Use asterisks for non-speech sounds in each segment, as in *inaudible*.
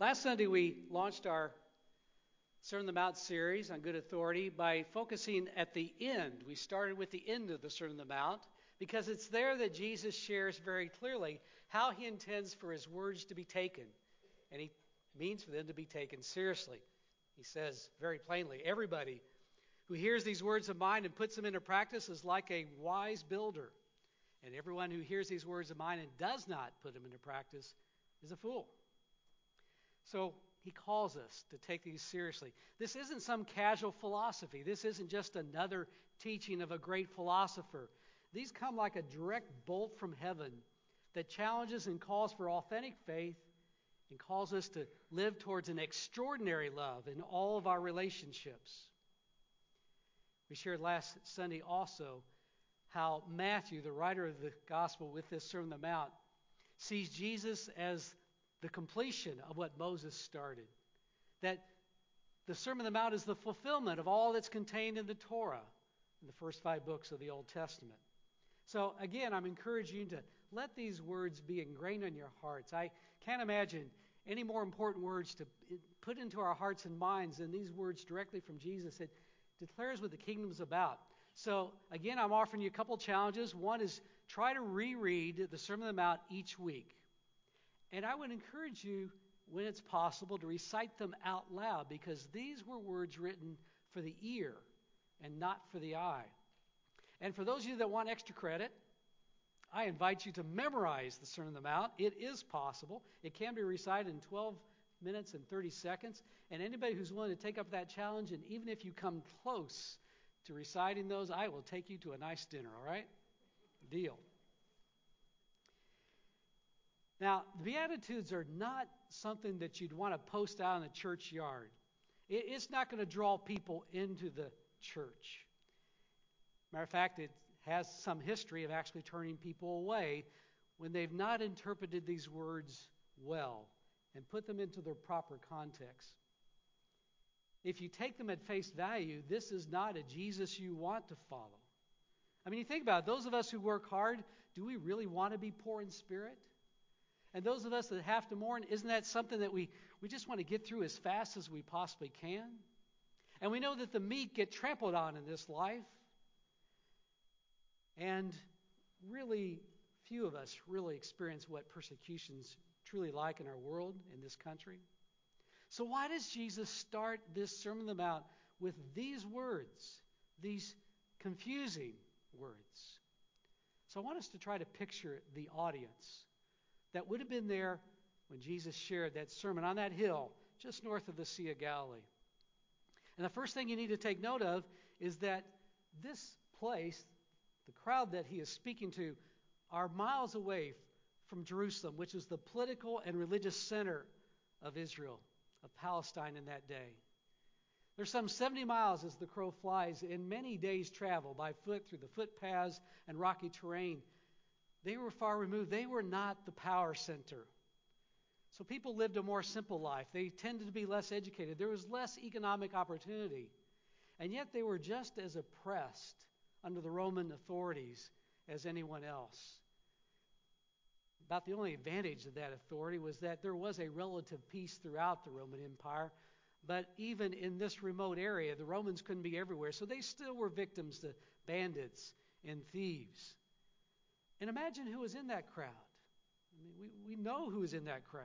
Last Sunday, we launched our Sermon on the Mount series on good authority by focusing at the end. We started with the end of the Sermon on the Mount because it's there that Jesus shares very clearly how he intends for his words to be taken. And he means for them to be taken seriously. He says very plainly everybody who hears these words of mine and puts them into practice is like a wise builder. And everyone who hears these words of mine and does not put them into practice is a fool. So he calls us to take these seriously. This isn't some casual philosophy. This isn't just another teaching of a great philosopher. These come like a direct bolt from heaven that challenges and calls for authentic faith and calls us to live towards an extraordinary love in all of our relationships. We shared last Sunday also how Matthew, the writer of the gospel with this Sermon on the Mount, sees Jesus as the completion of what Moses started. That the Sermon on the Mount is the fulfillment of all that's contained in the Torah, in the first five books of the Old Testament. So, again, I'm encouraging you to let these words be ingrained in your hearts. I can't imagine any more important words to put into our hearts and minds than these words directly from Jesus. It declares what the kingdom's about. So, again, I'm offering you a couple challenges. One is try to reread the Sermon on the Mount each week. And I would encourage you, when it's possible, to recite them out loud because these were words written for the ear and not for the eye. And for those of you that want extra credit, I invite you to memorize the Sermon on the Mount. It is possible. It can be recited in 12 minutes and 30 seconds. And anybody who's willing to take up that challenge, and even if you come close to reciting those, I will take you to a nice dinner, all right? Deal. Now, the Beatitudes are not something that you'd want to post out in the churchyard. It's not going to draw people into the church. Matter of fact, it has some history of actually turning people away when they've not interpreted these words well and put them into their proper context. If you take them at face value, this is not a Jesus you want to follow. I mean, you think about it, those of us who work hard, do we really want to be poor in spirit? And those of us that have to mourn, isn't that something that we, we just want to get through as fast as we possibly can? And we know that the meek get trampled on in this life. And really, few of us really experience what persecution's truly like in our world, in this country. So, why does Jesus start this Sermon on the Mount with these words, these confusing words? So, I want us to try to picture the audience that would have been there when Jesus shared that sermon on that hill just north of the Sea of Galilee. And the first thing you need to take note of is that this place, the crowd that he is speaking to, are miles away from Jerusalem, which is the political and religious center of Israel, of Palestine in that day. There's some 70 miles as the crow flies in many days' travel by foot through the footpaths and rocky terrain they were far removed. They were not the power center. So people lived a more simple life. They tended to be less educated. There was less economic opportunity. And yet they were just as oppressed under the Roman authorities as anyone else. About the only advantage of that authority was that there was a relative peace throughout the Roman Empire. But even in this remote area, the Romans couldn't be everywhere. So they still were victims to bandits and thieves. And imagine who was in that crowd. I mean, we, we know who was in that crowd.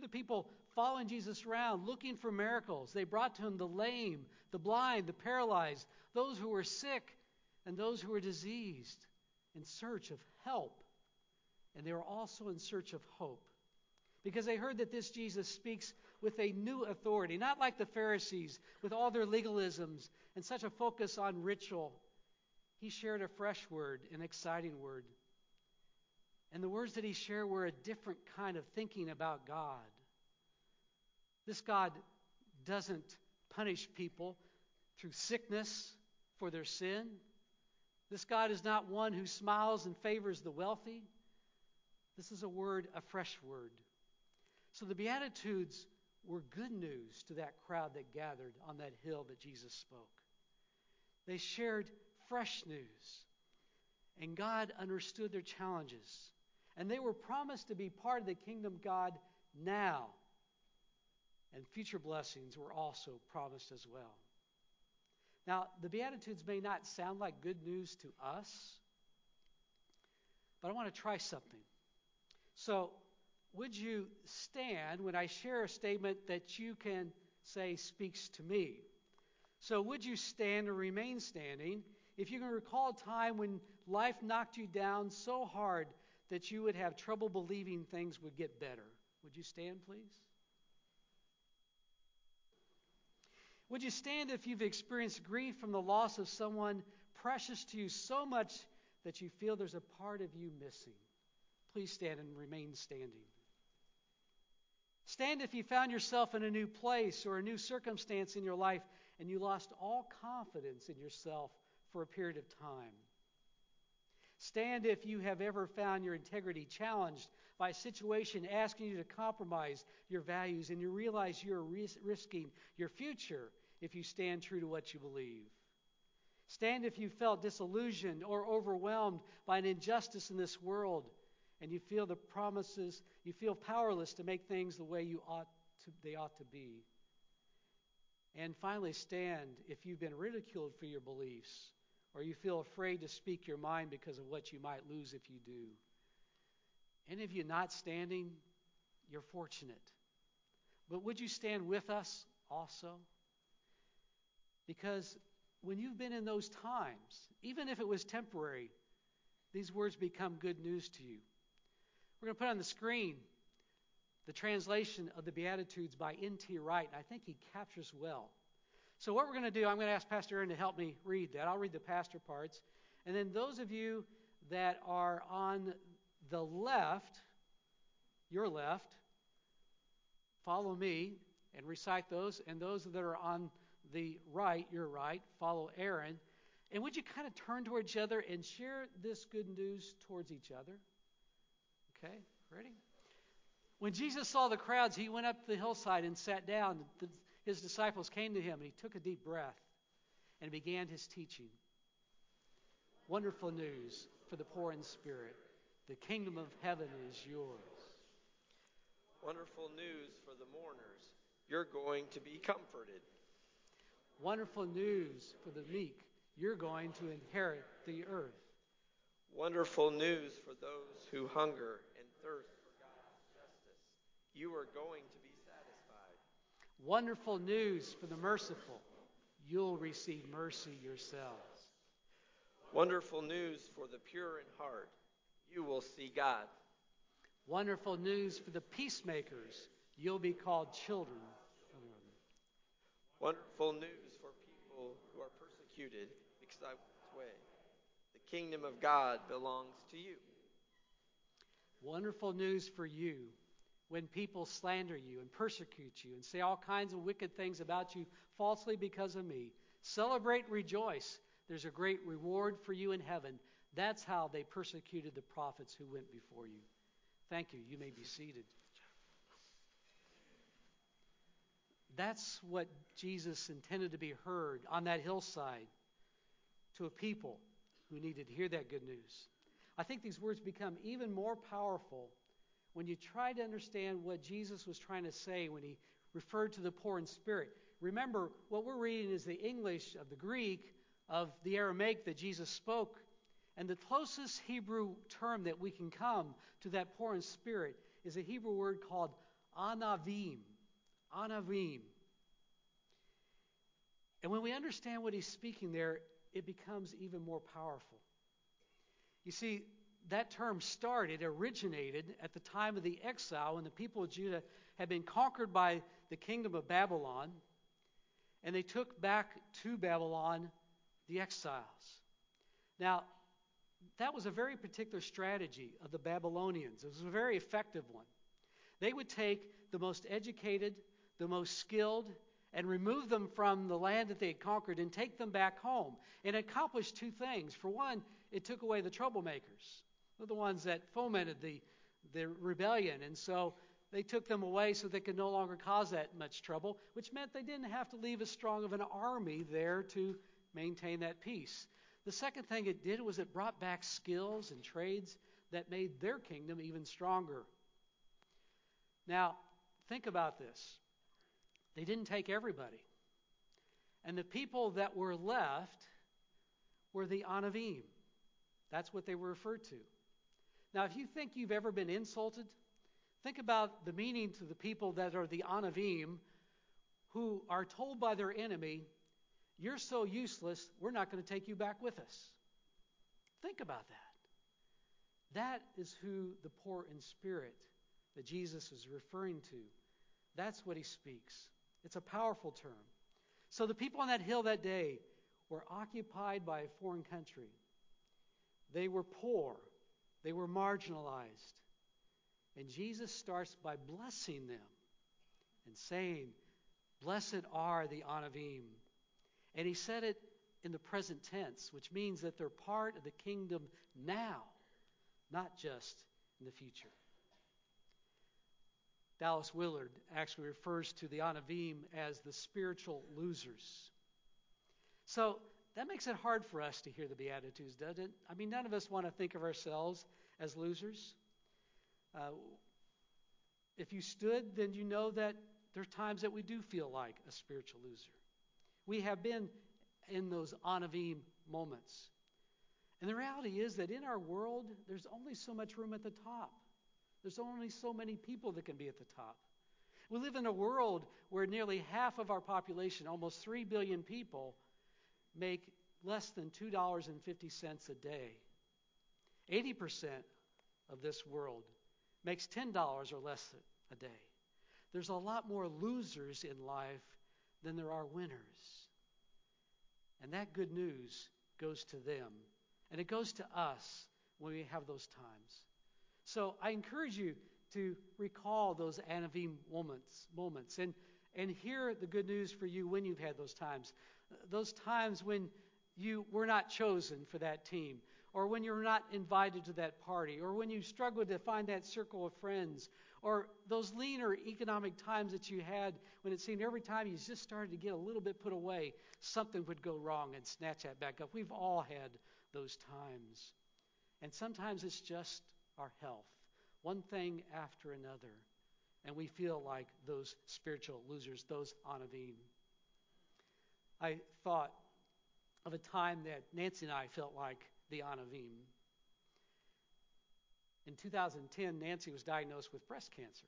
The people following Jesus around, looking for miracles. They brought to him the lame, the blind, the paralyzed, those who were sick, and those who were diseased, in search of help. And they were also in search of hope. Because they heard that this Jesus speaks with a new authority, not like the Pharisees with all their legalisms and such a focus on ritual. He shared a fresh word, an exciting word. And the words that he shared were a different kind of thinking about God. This God doesn't punish people through sickness for their sin. This God is not one who smiles and favors the wealthy. This is a word, a fresh word. So the Beatitudes were good news to that crowd that gathered on that hill that Jesus spoke. They shared fresh news, and God understood their challenges. And they were promised to be part of the kingdom of God now. and future blessings were also promised as well. Now, the Beatitudes may not sound like good news to us, but I want to try something. So, would you stand when I share a statement that you can say speaks to me? So, would you stand or remain standing if you can recall a time when life knocked you down so hard that you would have trouble believing things would get better? Would you stand, please? Would you stand if you've experienced grief from the loss of someone precious to you so much that you feel there's a part of you missing? Please stand and remain standing. Stand if you found yourself in a new place or a new circumstance in your life and you lost all confidence in yourself for a period of time. Stand if you have ever found your integrity challenged by a situation asking you to compromise your values and you realize you're ris- risking your future if you stand true to what you believe. Stand if you felt disillusioned or overwhelmed by an injustice in this world and you feel the promises, you feel powerless to make things the way you ought to, they ought to be. And finally, stand if you've been ridiculed for your beliefs or you feel afraid to speak your mind because of what you might lose if you do. Any of you not standing, you're fortunate. But would you stand with us also? Because when you've been in those times, even if it was temporary, these words become good news to you. We're going to put on the screen the translation of the Beatitudes by N.T. Wright. I think he captures well. So, what we're going to do, I'm going to ask Pastor Aaron to help me read that. I'll read the pastor parts. And then, those of you that are on the left, your left, follow me and recite those. And those that are on the right, your right, follow Aaron. And would you kind of turn towards each other and share this good news towards each other? Okay, ready? When Jesus saw the crowds, he went up the hillside and sat down. His disciples came to him, and he took a deep breath and began his teaching. Wonderful news for the poor in spirit. The kingdom of heaven is yours. Wonderful news for the mourners. You're going to be comforted. Wonderful news for the meek. You're going to inherit the earth. Wonderful news for those who hunger and thirst for God's justice. You are going to. Wonderful news for the merciful. You'll receive mercy yourselves. Wonderful news for the pure in heart. You will see God. Wonderful news for the peacemakers. You'll be called children Wonderful news for people who are persecuted because I went way. The kingdom of God belongs to you. Wonderful news for you when people slander you and persecute you and say all kinds of wicked things about you falsely because of me. Celebrate, rejoice. There's a great reward for you in heaven. That's how they persecuted the prophets who went before you. Thank you. You may be seated. That's what Jesus intended to be heard on that hillside to a people who needed to hear that good news. I think these words become even more powerful when you try to understand what Jesus was trying to say when he referred to the poor in spirit. Remember, what we're reading is the English of the Greek of the Aramaic that Jesus spoke. And the closest Hebrew term that we can come to that poor in spirit is a Hebrew word called anavim. Anavim. And when we understand what he's speaking there, it becomes even more powerful. You see, that term started, originated at the time of the exile when the people of Judah had been conquered by the kingdom of Babylon, and they took back to Babylon the exiles. Now, that was a very particular strategy of the Babylonians. It was a very effective one. They would take the most educated, the most skilled, and remove them from the land that they had conquered and take them back home. And accomplished two things. For one, it took away the troublemakers, the ones that fomented the, the rebellion. And so they took them away so they could no longer cause that much trouble, which meant they didn't have to leave as strong of an army there to maintain that peace. The second thing it did was it brought back skills and trades that made their kingdom even stronger. Now, think about this. They didn't take everybody. And the people that were left were the Anavim. That's what they were referred to. Now, if you think you've ever been insulted, think about the meaning to the people that are the Anavim who are told by their enemy, You're so useless, we're not going to take you back with us. Think about that. That is who the poor in spirit that Jesus is referring to. That's what he speaks. It's a powerful term. So the people on that hill that day were occupied by a foreign country. They were poor, they were marginalized. And Jesus starts by blessing them and saying, Blessed are the Anavim. And he said it in the present tense, which means that they're part of the kingdom now, not just in the future. Dallas Willard actually refers to the Anavim as the spiritual losers. So that makes it hard for us to hear the Beatitudes, doesn't it? I mean, none of us want to think of ourselves as losers. Uh, if you stood, then you know that there are times that we do feel like a spiritual loser. We have been in those Anavim moments. And the reality is that in our world, there's only so much room at the top. There's only so many people that can be at the top. We live in a world where nearly half of our population, almost 3 billion people, make less than $2.50 a day. 80% of this world makes $10 or less a day. There's a lot more losers in life than there are winners. And that good news goes to them. And it goes to us when we have those times. So I encourage you to recall those Anavim moments, moments and, and hear the good news for you when you've had those times. Those times when you were not chosen for that team, or when you're not invited to that party, or when you struggled to find that circle of friends, or those leaner economic times that you had when it seemed every time you just started to get a little bit put away, something would go wrong and snatch that back up. We've all had those times. And sometimes it's just our health, one thing after another. And we feel like those spiritual losers, those Anavim. I thought of a time that Nancy and I felt like the Anavim. In 2010, Nancy was diagnosed with breast cancer.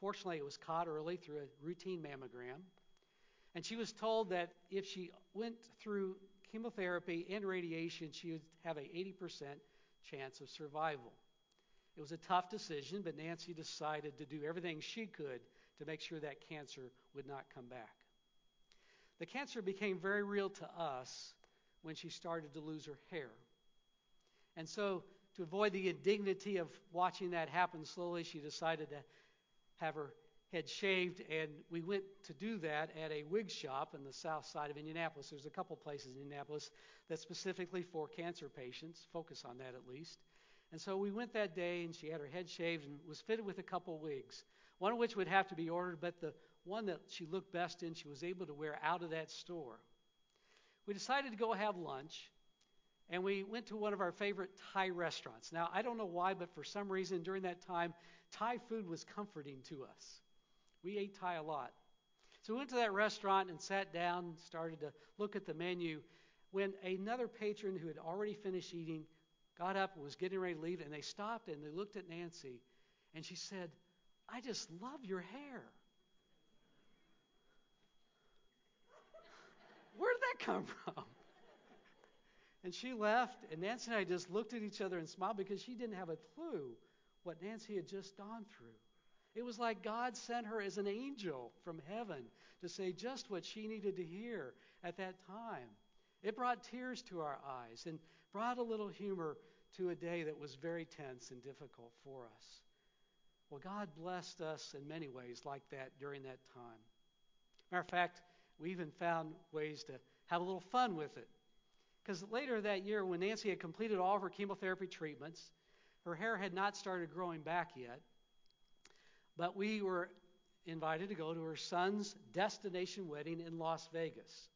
Fortunately, it was caught early through a routine mammogram. And she was told that if she went through chemotherapy and radiation, she would have a 80% chance of survival. It was a tough decision, but Nancy decided to do everything she could to make sure that cancer would not come back. The cancer became very real to us when she started to lose her hair. And so, to avoid the indignity of watching that happen slowly, she decided to have her head shaved, and we went to do that at a wig shop in the south side of Indianapolis. There's a couple places in Indianapolis that specifically for cancer patients, focus on that at least. And so we went that day, and she had her head shaved and was fitted with a couple wigs, one of which would have to be ordered, but the one that she looked best in, she was able to wear out of that store. We decided to go have lunch, and we went to one of our favorite Thai restaurants. Now, I don't know why, but for some reason during that time, Thai food was comforting to us. We ate Thai a lot. So we went to that restaurant and sat down started to look at the menu when another patron who had already finished eating got up and was getting ready to leave, and they stopped and they looked at Nancy, and she said, I just love your hair. Where did that come from? And she left, and Nancy and I just looked at each other and smiled because she didn't have a clue what Nancy had just gone through. It was like God sent her as an angel from heaven to say just what she needed to hear at that time. It brought tears to our eyes and brought a little humor to a day that was very tense and difficult for us. Well, God blessed us in many ways like that during that time. Matter of fact, we even found ways to have a little fun with it. Because later that year, when Nancy had completed all of her chemotherapy treatments, her hair had not started growing back yet, but we were invited to go to her son's destination wedding in Las Vegas.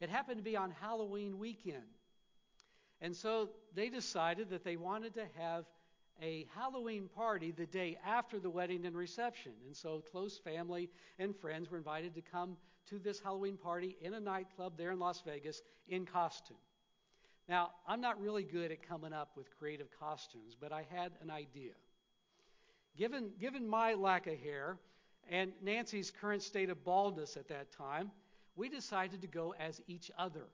It happened to be on Halloween weekend. And so they decided that they wanted to have a Halloween party the day after the wedding and reception. And so close family and friends were invited to come to this Halloween party in a nightclub there in Las Vegas in costume. Now, I'm not really good at coming up with creative costumes, but I had an idea. Given, given my lack of hair and Nancy's current state of baldness at that time, we decided to go as each other.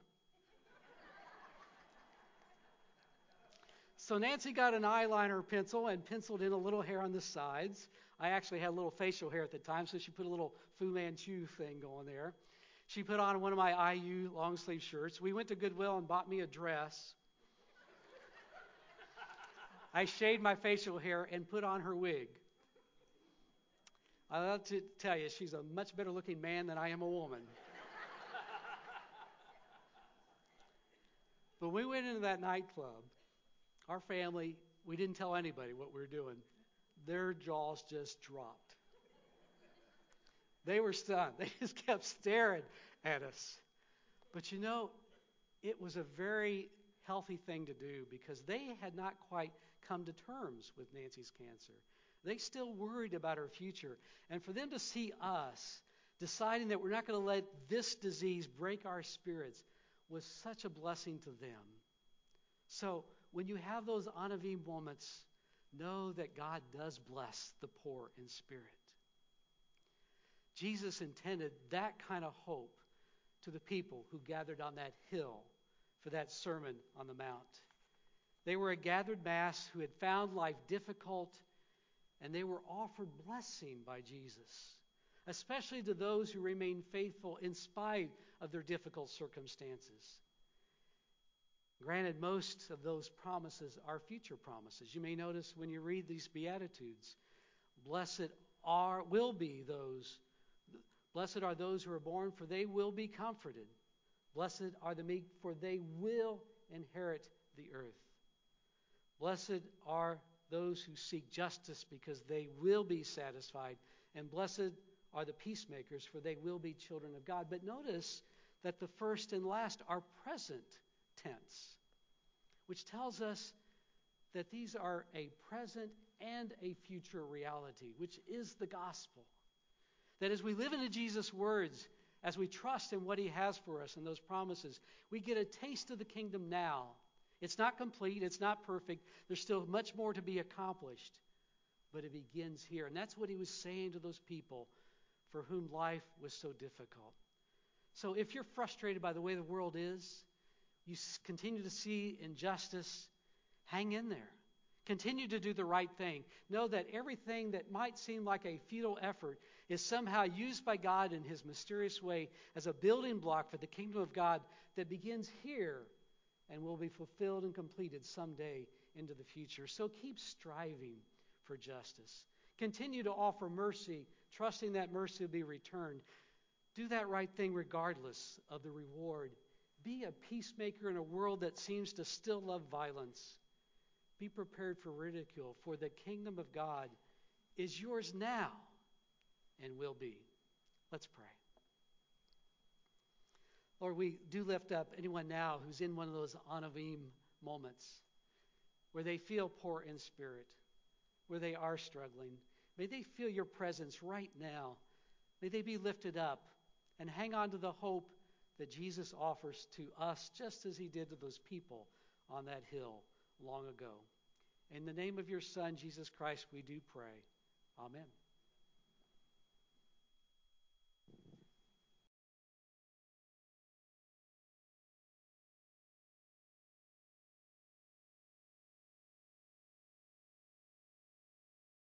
So Nancy got an eyeliner pencil and penciled in a little hair on the sides. I actually had a little facial hair at the time, so she put a little Fu Manchu thing going there. She put on one of my IU long sleeve shirts. We went to Goodwill and bought me a dress. I shaved my facial hair and put on her wig. I love to tell you, she's a much better looking man than I am a woman. but we went into that nightclub our family, we didn't tell anybody what we were doing. Their jaws just dropped. They were stunned. *laughs* They just kept staring at us. But you know, it was a very healthy thing to do because they had not quite come to terms with Nancy's cancer. They still worried about her future. And for them to see us deciding that we're not going to let this disease break our spirits was such a blessing to them. So, when you have those Anavim moments, know that God does bless the poor in spirit. Jesus intended that kind of hope to the people who gathered on that hill for that Sermon on the Mount. They were a gathered mass who had found life difficult, and they were offered blessing by Jesus, especially to those who remained faithful in spite of their difficult circumstances. Granted, most of those promises are future promises. You may notice when you read these Beatitudes, blessed are, will be those, blessed are those who are born, for they will be comforted. Blessed are the meek, for they will inherit the earth. Blessed are those who seek justice, because they will be satisfied. And blessed are the peacemakers, for they will be children of God. But notice that the first and last are present tense, which tells us that these are a present and a future reality, which is the gospel. That as we live into Jesus' words, as we trust in what he has for us and those promises, we get a taste of the kingdom now. It's not complete, it's not perfect, there's still much more to be accomplished, but it begins here. And that's what he was saying to those people for whom life was so difficult. So if you're frustrated by the way the world is, you continue to see injustice, hang in there. Continue to do the right thing. Know that everything that might seem like a futile effort is somehow used by God in His mysterious way as a building block for the kingdom of God that begins here and will be fulfilled and completed someday into the future. So keep striving for justice. Continue to offer mercy, trusting that mercy will be returned. Do that right thing regardless of the reward be a peacemaker in a world that seems to still love violence. Be prepared for ridicule, for the kingdom of God is yours now and will be. Let's pray. Lord, we do lift up anyone now who's in one of those Anavim moments where they feel poor in spirit, where they are struggling. May they feel your presence right now. May they be lifted up and hang on to the hope that Jesus offers to us just as he did to those people on that hill long ago. In the name of your Son, Jesus Christ, we do pray. Amen.